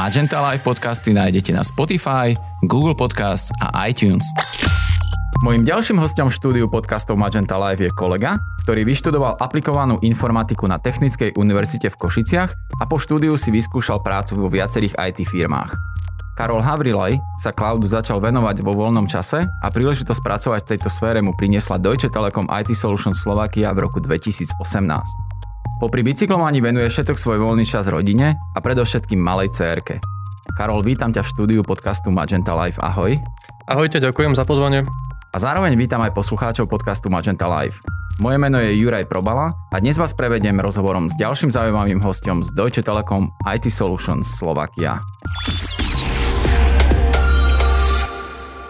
Magenta Live podcasty nájdete na Spotify, Google Podcast a iTunes. Mojím ďalším hostom v štúdiu podcastov Magenta Live je kolega, ktorý vyštudoval aplikovanú informatiku na Technickej univerzite v Košiciach a po štúdiu si vyskúšal prácu vo viacerých IT firmách. Karol Havrilej sa cloudu začal venovať vo voľnom čase a príležitosť pracovať v tejto sfére mu priniesla Deutsche Telekom IT Solutions Slovakia v roku 2018. Popri bicyklovaní venuje všetok svoj voľný čas rodine a predovšetkým malej cérke. Karol, vítam ťa v štúdiu podcastu Magenta Live. Ahoj. Ahojte, ďakujem za pozvanie. A zároveň vítam aj poslucháčov podcastu Magenta Live. Moje meno je Juraj Probala a dnes vás prevediem rozhovorom s ďalším zaujímavým hostom z Deutsche Telekom IT Solutions Slovakia.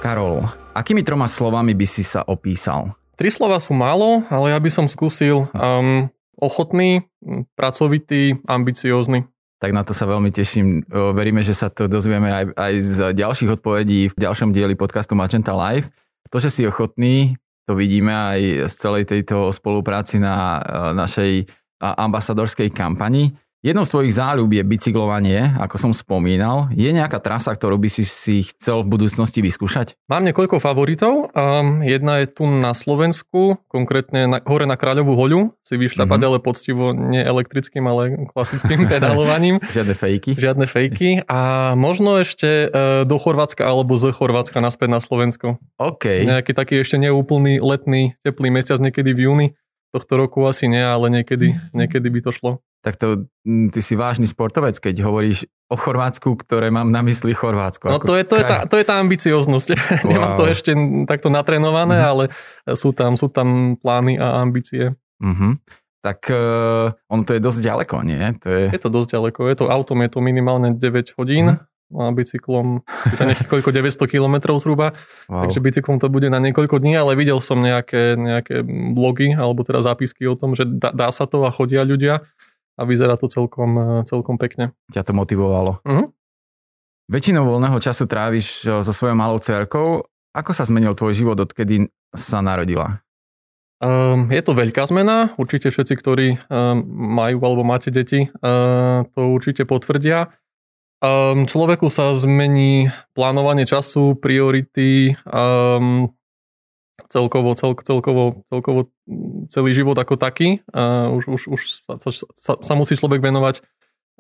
Karol, akými troma slovami by si sa opísal? Tri slova sú málo, ale ja by som skúsil um, ochotný, pracovitý, ambiciózny. Tak na to sa veľmi teším. Veríme, že sa to dozvieme aj, aj z ďalších odpovedí v ďalšom dieli podcastu Magenta Live. To, že si ochotný, to vidíme aj z celej tejto spolupráci na našej ambasadorskej kampani. Jednou z tvojich záľub je bicyklovanie, ako som spomínal. Je nejaká trasa, ktorú by si si chcel v budúcnosti vyskúšať? Mám niekoľko favoritov. Um, jedna je tu na Slovensku, konkrétne na, hore na Kráľovú hoľu. Si vyšľapať, mm-hmm. ale poctivo nie elektrickým, ale klasickým pedalovaním. Žiadne fejky. Žiadne fejky. A možno ešte uh, do Chorvátska alebo z Chorvátska naspäť na Slovensko. OK. Nejaký taký ešte neúplný letný, teplý mesiac niekedy v júni. Tohto roku asi nie, ale niekedy, niekedy by to šlo tak to, ty si vážny sportovec, keď hovoríš o Chorvátsku, ktoré mám na mysli Chorvátsko. No to je, to, je tá, to je tá ambicioznosť. Wow. Nemám to ešte takto natrenované, uh-huh. ale sú tam, sú tam plány a ambície. Uh-huh. Tak uh, ono to je dosť ďaleko, nie? To je... je to dosť ďaleko. Je to autom, je to minimálne 9 hodín. Uh-huh. A bicyklom je to koľko 900 km zhruba, wow. takže bicyklom to bude na niekoľko dní, ale videl som nejaké, nejaké blogy alebo teda zápisky o tom, že dá, dá sa to a chodia ľudia a vyzerá to celkom, e, celkom pekne. Ťa to motivovalo. Uh-huh. Väčšinou voľného času tráviš e, so svojou malou cerkou. Ako sa zmenil tvoj život, odkedy sa narodila? Um, je to veľká zmena. Určite všetci, ktorí um, majú alebo máte deti, uh, to určite potvrdia. Um, človeku sa zmení plánovanie času, priority, um, celkovo, cel, celkovo, celkovo celý život ako taký. Uh, už už, už sa, sa, sa musí človek venovať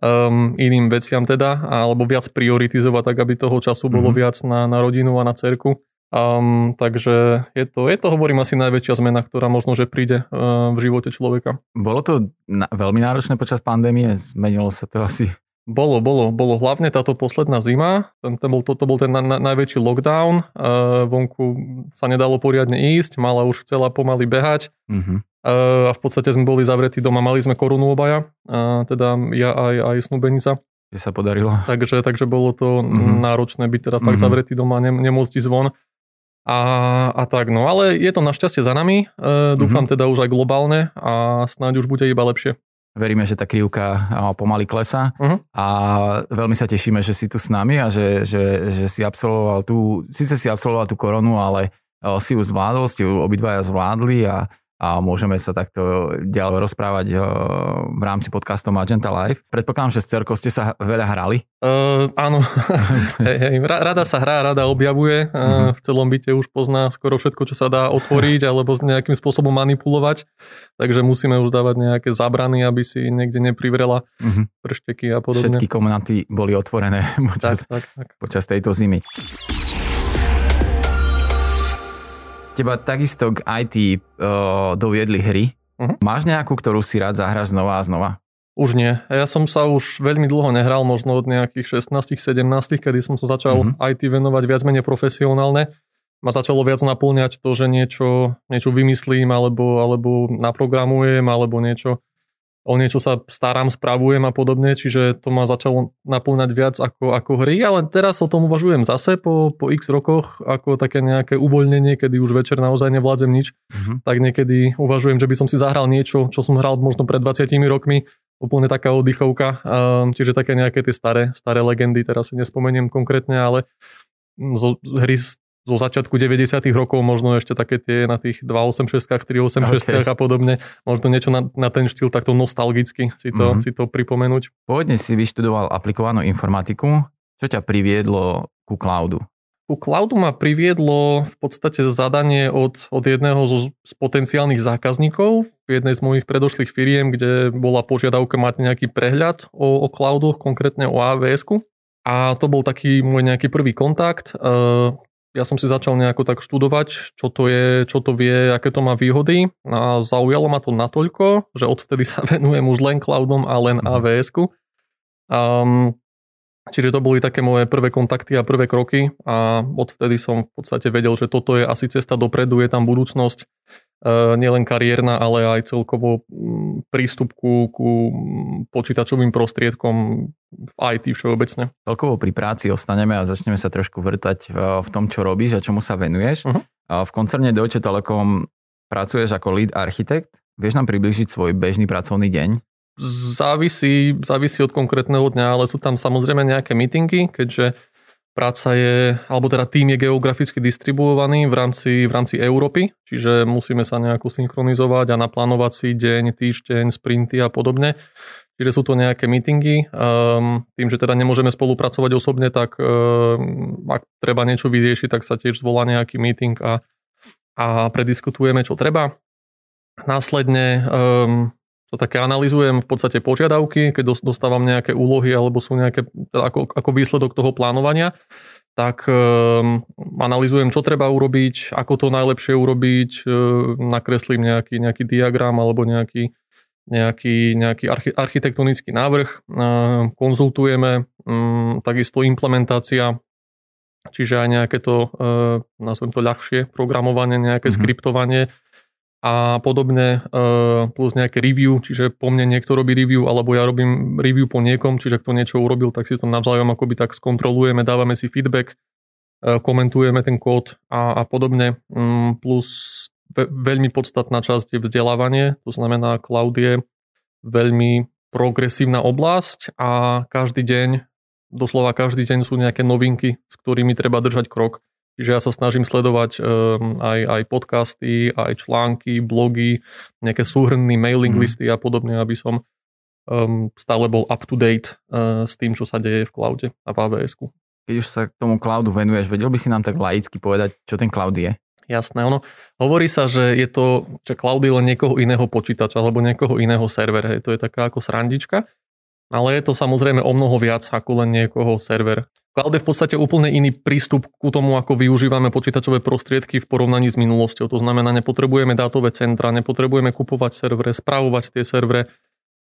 um, iným veciam teda, alebo viac prioritizovať, tak aby toho času bolo mm-hmm. viac na, na rodinu a na cerku. Um, takže je to, je to, hovorím, asi najväčšia zmena, ktorá možno, že príde uh, v živote človeka. Bolo to na, veľmi náročné počas pandémie? Zmenilo sa to asi bolo, bolo, bolo hlavne táto posledná zima, ten, ten bol, to, to bol ten na, na, najväčší lockdown, uh, vonku sa nedalo poriadne ísť, mala už chcela pomaly behať uh-huh. uh, a v podstate sme boli zavretí doma, mali sme korunu obaja, uh, teda ja aj, aj snúbenica. Kde sa podarilo. Takže, takže bolo to uh-huh. náročné byť teda fakt uh-huh. zavretý doma, ne, nemôcť ísť von. A, a tak, no ale je to našťastie za nami, uh, dúfam uh-huh. teda už aj globálne a snáď už bude iba lepšie. Veríme, že tá krivka pomaly klesá uh-huh. a veľmi sa tešíme, že si tu s nami a že, že, že si absolvoval tú, síce si absolvoval tú koronu, ale si ju zvládol, ste ju obidvaja zvládli a, a môžeme sa takto ďalej rozprávať uh, v rámci podcastov Magenta Live. Predpokladám, že s cerkou ste sa veľa hrali. Uh, áno, hej, hej. rada sa hrá, rada objavuje. Uh, v celom byte už pozná skoro všetko, čo sa dá otvoriť alebo nejakým spôsobom manipulovať. Takže musíme už dávať nejaké zábrany, aby si niekde neprivrela uh-huh. pršteky a podobne. Všetky komnaty boli otvorené počas, tak, tak, tak. počas tejto zimy. Teba takisto k IT uh, doviedli hry. Uh-huh. Máš nejakú, ktorú si rád zahráš znova a znova? Už nie. Ja som sa už veľmi dlho nehral, možno od nejakých 16-17, kedy som sa začal uh-huh. Mhm. IT venovať viac menej profesionálne. Ma začalo viac naplňať to, že niečo, niečo vymyslím, alebo, alebo naprogramujem, alebo niečo o niečo sa starám, spravujem a podobne, čiže to ma začalo naplňať viac ako, ako hry, ale teraz o tom uvažujem zase po, po x rokoch ako také nejaké uvoľnenie, kedy už večer naozaj nevládzem nič, uh-huh. tak niekedy uvažujem, že by som si zahral niečo, čo som hral možno pred 20 rokmi, úplne taká oddychovka, čiže také nejaké tie staré, staré legendy, teraz si nespomeniem konkrétne, ale zo, hry zo začiatku 90 rokov, možno ešte také tie na tých 286, 386 okay. a podobne. Možno niečo na, na ten štýl takto nostalgicky si to, mm-hmm. si to pripomenúť. Pôvodne si vyštudoval aplikovanú informatiku. Čo ťa priviedlo ku cloudu? Ku cloudu ma priviedlo v podstate zadanie od, od jedného zo, z potenciálnych zákazníkov v jednej z mojich predošlých firiem, kde bola požiadavka mať nejaký prehľad o, o cloudoch, konkrétne o AWS. A to bol taký môj nejaký prvý kontakt. Ja som si začal nejako tak študovať, čo to je, čo to vie, aké to má výhody a zaujalo ma to natoľko, že odvtedy sa venujem už len cloudom a len mhm. AWS-ku. Um, Čiže to boli také moje prvé kontakty a prvé kroky a odvtedy som v podstate vedel, že toto je asi cesta dopredu, je tam budúcnosť, nielen kariérna, ale aj celkovo mm, prístup ku, ku počítačovým prostriedkom v IT všeobecne. Celkovo pri práci ostaneme a začneme sa trošku vrtať v tom, čo robíš a čomu sa venuješ. Uh-huh. V koncerne Deutsche Telekom pracuješ ako lead architekt. Vieš nám približiť svoj bežný pracovný deň? Závisí, závisí od konkrétneho dňa, ale sú tam samozrejme nejaké meetingy, keďže práca je, alebo teda tým je geograficky distribuovaný v rámci, v rámci Európy, čiže musíme sa nejako synchronizovať a naplánovať si deň, týždeň, sprinty a podobne. Čiže sú to nejaké meetingy. Um, tým, že teda nemôžeme spolupracovať osobne, tak um, ak treba niečo vyriešiť, tak sa tiež zvolá nejaký meeting a, a prediskutujeme, čo treba. Následne um, to také analizujem v podstate požiadavky, keď dostávam nejaké úlohy alebo sú nejaké, teda ako, ako výsledok toho plánovania, tak um, analizujem, čo treba urobiť, ako to najlepšie urobiť, um, nakreslím nejaký, nejaký diagram alebo nejaký, nejaký, nejaký archi, architektonický návrh, um, konzultujeme, um, takisto implementácia, čiže aj nejaké to, uh, nazvem to ľahšie, programovanie, nejaké mm-hmm. skriptovanie, a podobne, e, plus nejaké review, čiže po mne niekto robí review, alebo ja robím review po niekom, čiže kto niečo urobil, tak si to navzájom akoby tak skontrolujeme, dávame si feedback, e, komentujeme ten kód a, a podobne, mm, plus veľmi podstatná časť je vzdelávanie, to znamená cloud je veľmi progresívna oblasť a každý deň, doslova každý deň sú nejaké novinky, s ktorými treba držať krok. Čiže ja sa snažím sledovať um, aj, aj podcasty, aj články, blogy, nejaké súhrnný mailing mm. listy a podobne, aby som um, stále bol up to date uh, s tým, čo sa deje v cloude a v AWS. Keď už sa k tomu cloudu venuješ, vedel by si nám tak laicky povedať, čo ten cloud je? Jasné, ono hovorí sa, že je to, že cloud je len niekoho iného počítača alebo niekoho iného servera. To je taká ako srandička, ale je to samozrejme o mnoho viac ako len niekoho server. Cloud je v podstate úplne iný prístup ku tomu, ako využívame počítačové prostriedky v porovnaní s minulosťou. To znamená, nepotrebujeme dátové centra, nepotrebujeme kupovať servere, spravovať tie servere.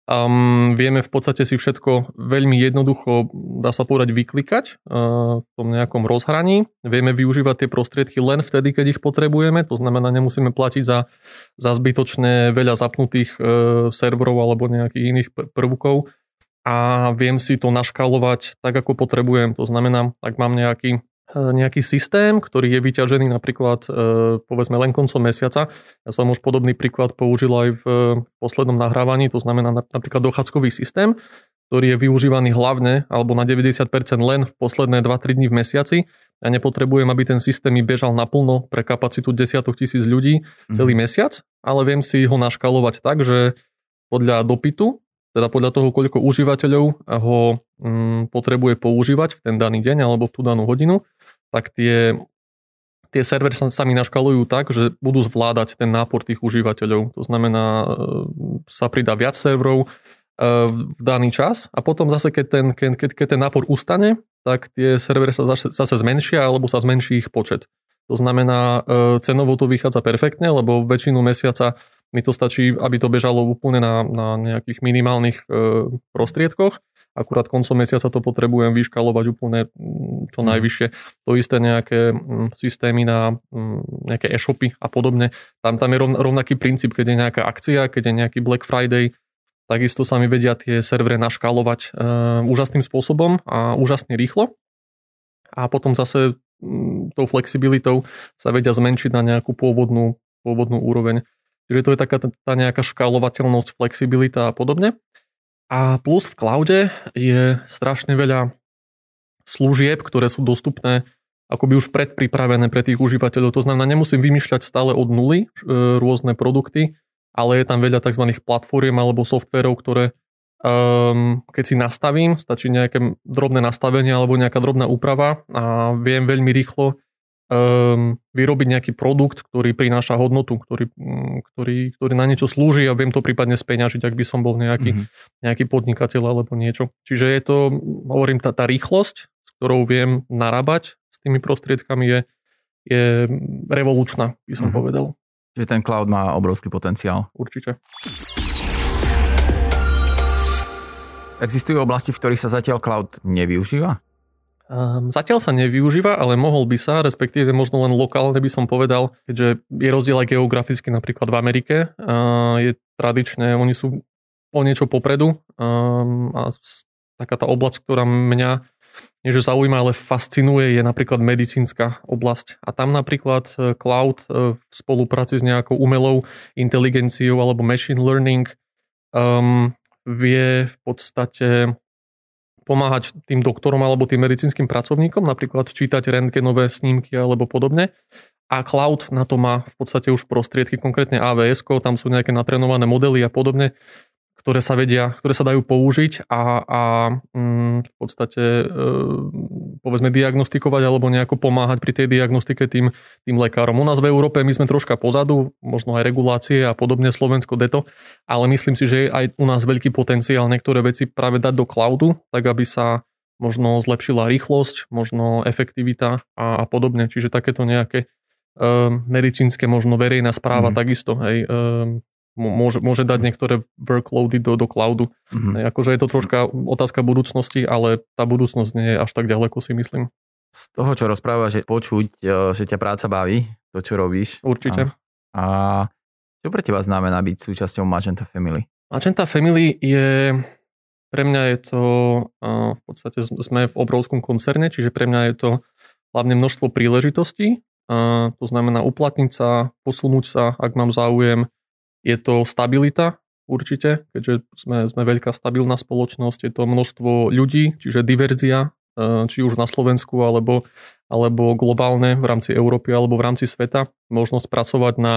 Um, vieme v podstate si všetko veľmi jednoducho, dá sa povedať, vyklikať uh, v tom nejakom rozhraní. Vieme využívať tie prostriedky len vtedy, keď ich potrebujeme. To znamená, nemusíme platiť za, za zbytočné veľa zapnutých uh, serverov alebo nejakých iných prvkov a viem si to naškalovať tak, ako potrebujem. To znamená, ak mám nejaký e, nejaký systém, ktorý je vyťažený napríklad e, povedzme len koncom mesiaca. Ja som už podobný príklad použil aj v poslednom nahrávaní, to znamená napríklad dochádzkový systém, ktorý je využívaný hlavne alebo na 90% len v posledné 2-3 dní v mesiaci. Ja nepotrebujem, aby ten systém mi bežal naplno pre kapacitu desiatok tisíc ľudí celý mm. mesiac, ale viem si ho naškalovať tak, že podľa dopytu teda podľa toho, koľko užívateľov ho mm, potrebuje používať v ten daný deň alebo v tú danú hodinu, tak tie, tie servery sa, sa mi naškalujú tak, že budú zvládať ten nápor tých užívateľov. To znamená, e, sa pridá viac serverov e, v daný čas a potom zase, keď ten, keď, keď ten nápor ustane, tak tie servery sa zase, zase zmenšia alebo sa zmenší ich počet. To znamená, e, cenovo to vychádza perfektne, lebo väčšinu mesiaca mi to stačí, aby to bežalo úplne na, na nejakých minimálnych e, prostriedkoch. Akurát koncom mesiaca to potrebujem vyškalovať úplne čo mhm. najvyššie. To isté nejaké systémy na nejaké e-shopy a podobne. Tam, tam je rovnaký princíp, keď je nejaká akcia, keď je nejaký Black Friday, takisto sa mi vedia tie servery naškalovať e, úžasným spôsobom a úžasne rýchlo. A potom zase tou flexibilitou sa vedia zmenšiť na nejakú pôvodnú, pôvodnú úroveň. Čiže to je taká tá nejaká škálovateľnosť, flexibilita a podobne. A plus v cloude je strašne veľa služieb, ktoré sú dostupné akoby už predpripravené pre tých užívateľov. To znamená, nemusím vymýšľať stále od nuly e, rôzne produkty, ale je tam veľa tzv. platform alebo softverov, ktoré um, keď si nastavím, stačí nejaké drobné nastavenie alebo nejaká drobná úprava a viem veľmi rýchlo um, vyrobiť nejaký produkt, ktorý prináša hodnotu, ktorý, mm, ktorý, ktorý na niečo slúži a viem to prípadne speňažiť, ak by som bol nejaký, mm-hmm. nejaký podnikateľ alebo niečo. Čiže je to, hovorím, tá, tá rýchlosť, s ktorou viem narábať s tými prostriedkami je, je revolučná, by som mm-hmm. povedal. Čiže ten cloud má obrovský potenciál. Určite. Existujú oblasti, v ktorých sa zatiaľ cloud nevyužíva? Um, zatiaľ sa nevyužíva, ale mohol by sa, respektíve možno len lokálne by som povedal, keďže je rozdiel aj geograficky napríklad v Amerike. Uh, je tradičné, oni sú o niečo popredu um, a taká tá oblasť, ktorá mňa nie že zaujíma, ale fascinuje, je napríklad medicínska oblasť. A tam napríklad e, cloud e, v spolupráci s nejakou umelou inteligenciou alebo machine learning um, vie v podstate pomáhať tým doktorom alebo tým medicínskym pracovníkom, napríklad čítať rentgenové snímky alebo podobne. A cloud na to má v podstate už prostriedky, konkrétne AWS, tam sú nejaké natrenované modely a podobne, ktoré sa vedia, ktoré sa dajú použiť a, a mm, v podstate e, povedzme diagnostikovať alebo nejako pomáhať pri tej diagnostike tým, tým lekárom. U nás v Európe my sme troška pozadu, možno aj regulácie a podobne, Slovensko deto, ale myslím si, že je aj u nás veľký potenciál niektoré veci práve dať do cloudu, tak aby sa možno zlepšila rýchlosť, možno efektivita a, a podobne. Čiže takéto nejaké e, medicínske, možno verejná správa mm. takisto. Hej, e, môže, môže dať niektoré workloady do, do cloudu. Mm-hmm. Akože je to troška otázka budúcnosti, ale tá budúcnosť nie je až tak ďaleko si myslím. Z toho, čo rozprávaš, že počuť, e, že ťa práca baví, to, čo robíš. Určite. A, a čo pre teba znamená byť súčasťou Magenta Family? Magenta Family je, pre mňa je to, v podstate sme v obrovskom koncerne, čiže pre mňa je to hlavne množstvo príležitostí, to znamená uplatniť sa, posunúť sa, ak mám záujem, je to stabilita určite, keďže sme, sme veľká stabilná spoločnosť, je to množstvo ľudí, čiže diverzia, e, či už na Slovensku alebo, alebo globálne v rámci Európy alebo v rámci sveta. Možnosť pracovať na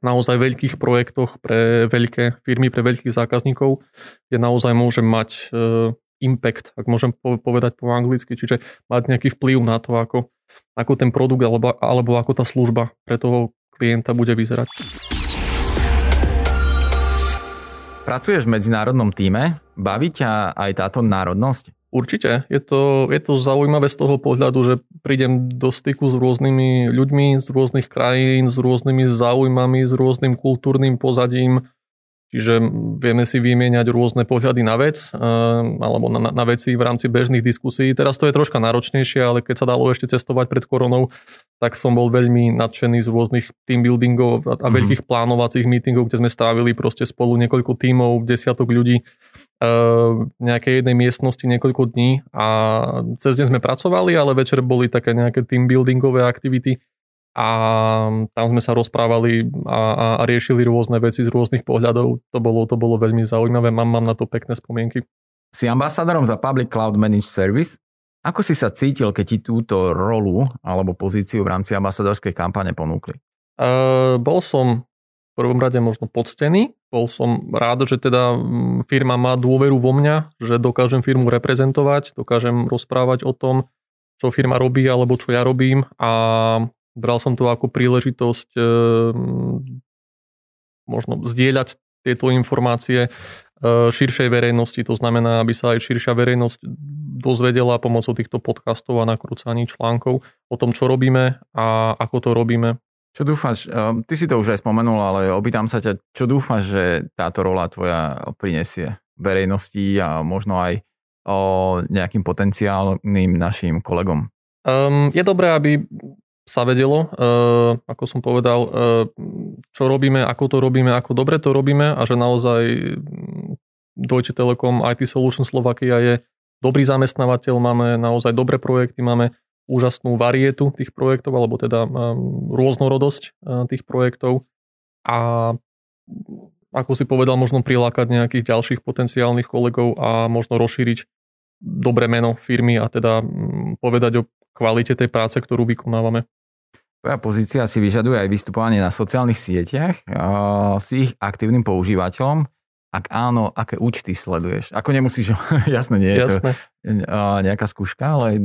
naozaj veľkých projektoch pre veľké firmy, pre veľkých zákazníkov, kde naozaj môžem mať e, impact, ak môžem povedať po anglicky, čiže mať nejaký vplyv na to, ako, ako ten produkt alebo, alebo ako tá služba pre toho klienta bude vyzerať. Pracuješ v medzinárodnom týme? Baví ťa aj táto národnosť? Určite. Je to, je to zaujímavé z toho pohľadu, že prídem do styku s rôznymi ľuďmi z rôznych krajín, s rôznymi záujmami, s rôznym kultúrnym pozadím, Čiže vieme si vymieňať rôzne pohľady na vec eh, alebo na, na veci v rámci bežných diskusí. Teraz to je troška náročnejšie, ale keď sa dalo ešte cestovať pred koronou, tak som bol veľmi nadšený z rôznych team buildingov a, a mm-hmm. veľkých plánovacích meetingov, kde sme strávili proste spolu niekoľko tímov, desiatok ľudí eh, v nejakej jednej miestnosti niekoľko dní a cez deň sme pracovali, ale večer boli také nejaké team buildingové aktivity a tam sme sa rozprávali a, a riešili rôzne veci z rôznych pohľadov. To bolo, to bolo veľmi zaujímavé, mám, mám na to pekné spomienky. Si ambasádorom za Public Cloud Managed Service. Ako si sa cítil, keď ti túto rolu alebo pozíciu v rámci ambasadorskej kampane ponúkli? Uh, bol som v prvom rade možno poctený. Bol som rád, že teda firma má dôveru vo mňa, že dokážem firmu reprezentovať, dokážem rozprávať o tom, čo firma robí alebo čo ja robím a Bral som to ako príležitosť e, možno zdieľať tieto informácie e, širšej verejnosti, to znamená, aby sa aj širšia verejnosť dozvedela pomocou týchto podcastov a nakrúcaní článkov o tom, čo robíme a ako to robíme. Čo dúfaš, e, ty si to už aj spomenul, ale opýtam sa ťa, čo dúfaš, že táto rola tvoja prinesie verejnosti a možno aj o nejakým potenciálnym našim kolegom? Um, je dobré, aby sa vedelo, uh, ako som povedal, uh, čo robíme, ako to robíme, ako dobre to robíme a že naozaj mm, Deutsche Telekom IT Solution Slovakia je dobrý zamestnávateľ, máme naozaj dobré projekty, máme úžasnú varietu tých projektov, alebo teda um, rôznorodosť tých projektov a ako si povedal, možno prilákať nejakých ďalších potenciálnych kolegov a možno rozšíriť dobré meno firmy a teda mm, povedať o kvalite tej práce, ktorú vykonávame. Tvoja pozícia si vyžaduje aj vystupovanie na sociálnych sieťach. Si ich aktívnym používateľom? Ak áno, aké účty sleduješ? Ako nemusíš, jasné, nie je jasné. to nejaká skúška, ale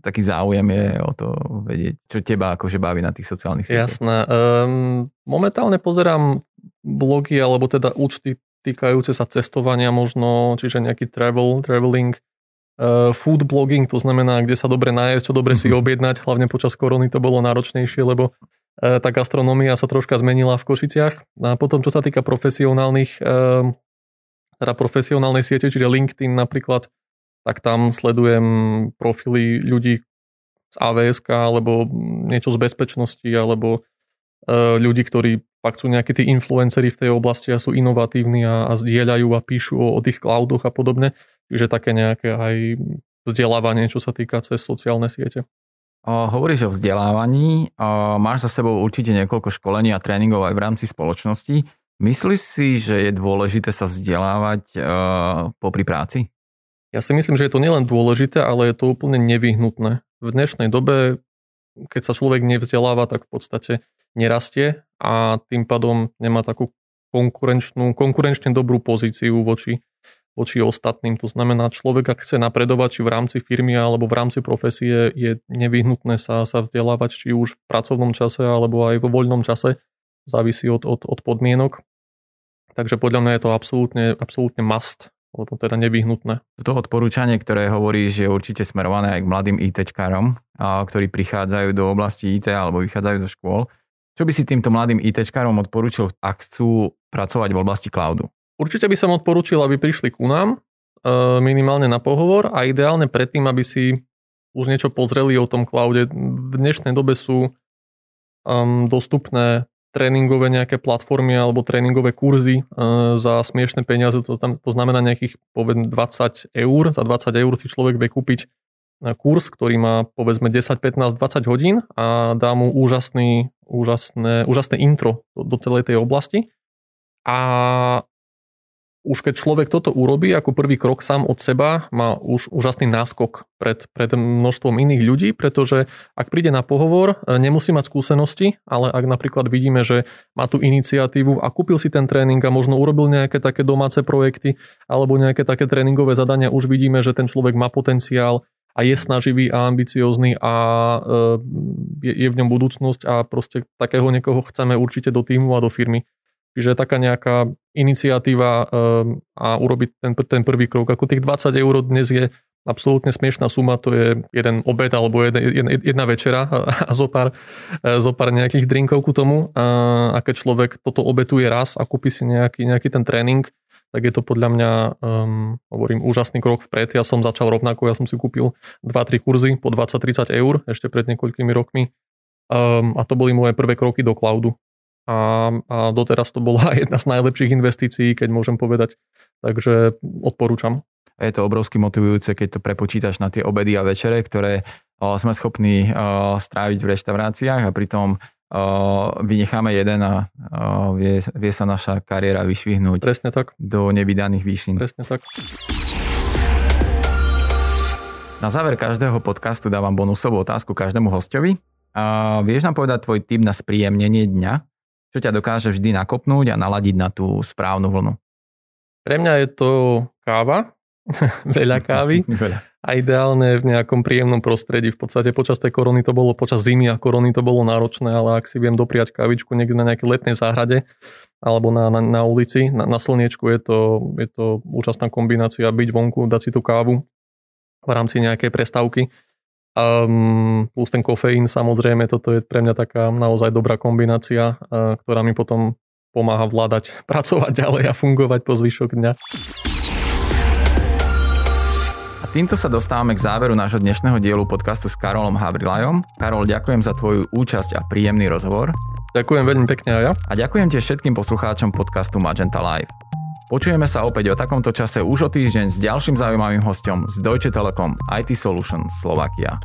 taký záujem je o to vedieť, čo teba akože baví na tých sociálnych sieťach. Jasné. Um, momentálne pozerám blogy, alebo teda účty týkajúce sa cestovania možno, čiže nejaký travel, traveling, uh, food blogging, to znamená, kde sa dobre nájsť, čo dobre si mhm. objednať, hlavne počas korony to bolo náročnejšie, lebo uh, tá gastronomia sa troška zmenila v Košiciach. A potom, čo sa týka profesionálnych, uh, teda profesionálnej siete, čiže LinkedIn napríklad, tak tam sledujem profily ľudí z AVS alebo niečo z bezpečnosti alebo ľudí, ktorí fakt sú nejakí tí influenceri v tej oblasti a sú inovatívni a, a zdieľajú a píšu o, o tých cloudoch a podobne. Čiže také nejaké aj vzdelávanie, čo sa týka cez sociálne siete. O, hovoríš o vzdelávaní, o, máš za sebou určite niekoľko školení a tréningov aj v rámci spoločnosti. Myslíš si, že je dôležité sa vzdelávať o, popri práci? Ja si myslím, že je to nielen dôležité, ale je to úplne nevyhnutné. V dnešnej dobe, keď sa človek nevzdeláva, tak v podstate nerastie a tým pádom nemá takú konkurenčnú, konkurenčne dobrú pozíciu voči, voči ostatným. To znamená, človek, ak chce napredovať, či v rámci firmy alebo v rámci profesie, je nevyhnutné sa, sa vzdelávať, či už v pracovnom čase alebo aj vo voľnom čase. Závisí od, od, od podmienok. Takže podľa mňa je to absolútne, absolútne must lebo teda nevyhnutné. To odporúčanie, ktoré hovorí, že je určite smerované aj k mladým ITčkárom, ktorí prichádzajú do oblasti IT alebo vychádzajú zo škôl. Čo by si týmto mladým ITčkárom odporúčil, ak chcú pracovať v oblasti cloudu? Určite by som odporúčil, aby prišli ku nám, e, minimálne na pohovor a ideálne predtým, aby si už niečo pozreli o tom cloude. V dnešnej dobe sú um, dostupné tréningové nejaké platformy alebo tréningové kurzy uh, za smiešné peniaze, to, tam, to znamená nejakých povedzme 20 eur, za 20 eur si človek vie kúpiť uh, kurz, ktorý má povedzme 10, 15, 20 hodín a dá mu úžasný, úžasné, úžasné intro do, do celej tej oblasti. A už keď človek toto urobí ako prvý krok sám od seba, má už úžasný náskok pred, pred množstvom iných ľudí, pretože ak príde na pohovor, e, nemusí mať skúsenosti, ale ak napríklad vidíme, že má tú iniciatívu a kúpil si ten tréning a možno urobil nejaké také domáce projekty alebo nejaké také tréningové zadania, už vidíme, že ten človek má potenciál a je snaživý a ambiciózny a e, je, je v ňom budúcnosť a proste takého niekoho chceme určite do týmu a do firmy. Čiže taká nejaká iniciatíva um, a urobiť ten, ten prvý krok. Ako tých 20 eur dnes je absolútne smiešná suma, to je jeden obed alebo jedna, jedna večera a zo pár, e, zo pár nejakých drinkov ku tomu. A, a keď človek toto obetuje raz a kúpi si nejaký, nejaký ten tréning, tak je to podľa mňa, um, hovorím, úžasný krok vpred. Ja som začal rovnako, ja som si kúpil 2-3 kurzy po 20-30 eur ešte pred niekoľkými rokmi. Um, a to boli moje prvé kroky do cloudu a, a doteraz to bola jedna z najlepších investícií, keď môžem povedať. Takže odporúčam. Je to obrovsky motivujúce, keď to prepočítaš na tie obedy a večere, ktoré o, sme schopní o, stráviť v reštauráciách a pritom o, vynecháme jeden a o, vie, vie sa naša kariéra vyšvihnúť Presne tak. do nevydaných výšin. Presne tak. Na záver každého podcastu dávam bonusovú otázku každému hostovi. A vieš nám povedať tvoj tip na spríjemnenie dňa? Čo ťa dokáže vždy nakopnúť a naladiť na tú správnu vlnu? Pre mňa je to káva, veľa kávy a ideálne v nejakom príjemnom prostredí. V podstate počas tej korony to bolo, počas zimy a korony to bolo náročné, ale ak si viem dopriať kávičku niekde na nejakej letnej záhrade alebo na, na, na ulici, na, na slniečku, je to, je to úžasná kombinácia byť vonku, dať si tú kávu v rámci nejakej prestávky Um, plus ten kofeín samozrejme, toto je pre mňa taká naozaj dobrá kombinácia, uh, ktorá mi potom pomáha vládať, pracovať ďalej a fungovať po zvyšok dňa. A týmto sa dostávame k záveru nášho dnešného dielu podcastu s Karolom Havrilajom. Karol, ďakujem za tvoju účasť a príjemný rozhovor. Ďakujem veľmi pekne aj ja. A ďakujem tiež všetkým poslucháčom podcastu Magenta Live. Počujeme sa opäť o takomto čase už o týždeň s ďalším zaujímavým hostom z Deutsche Telekom IT Solutions Slovakia.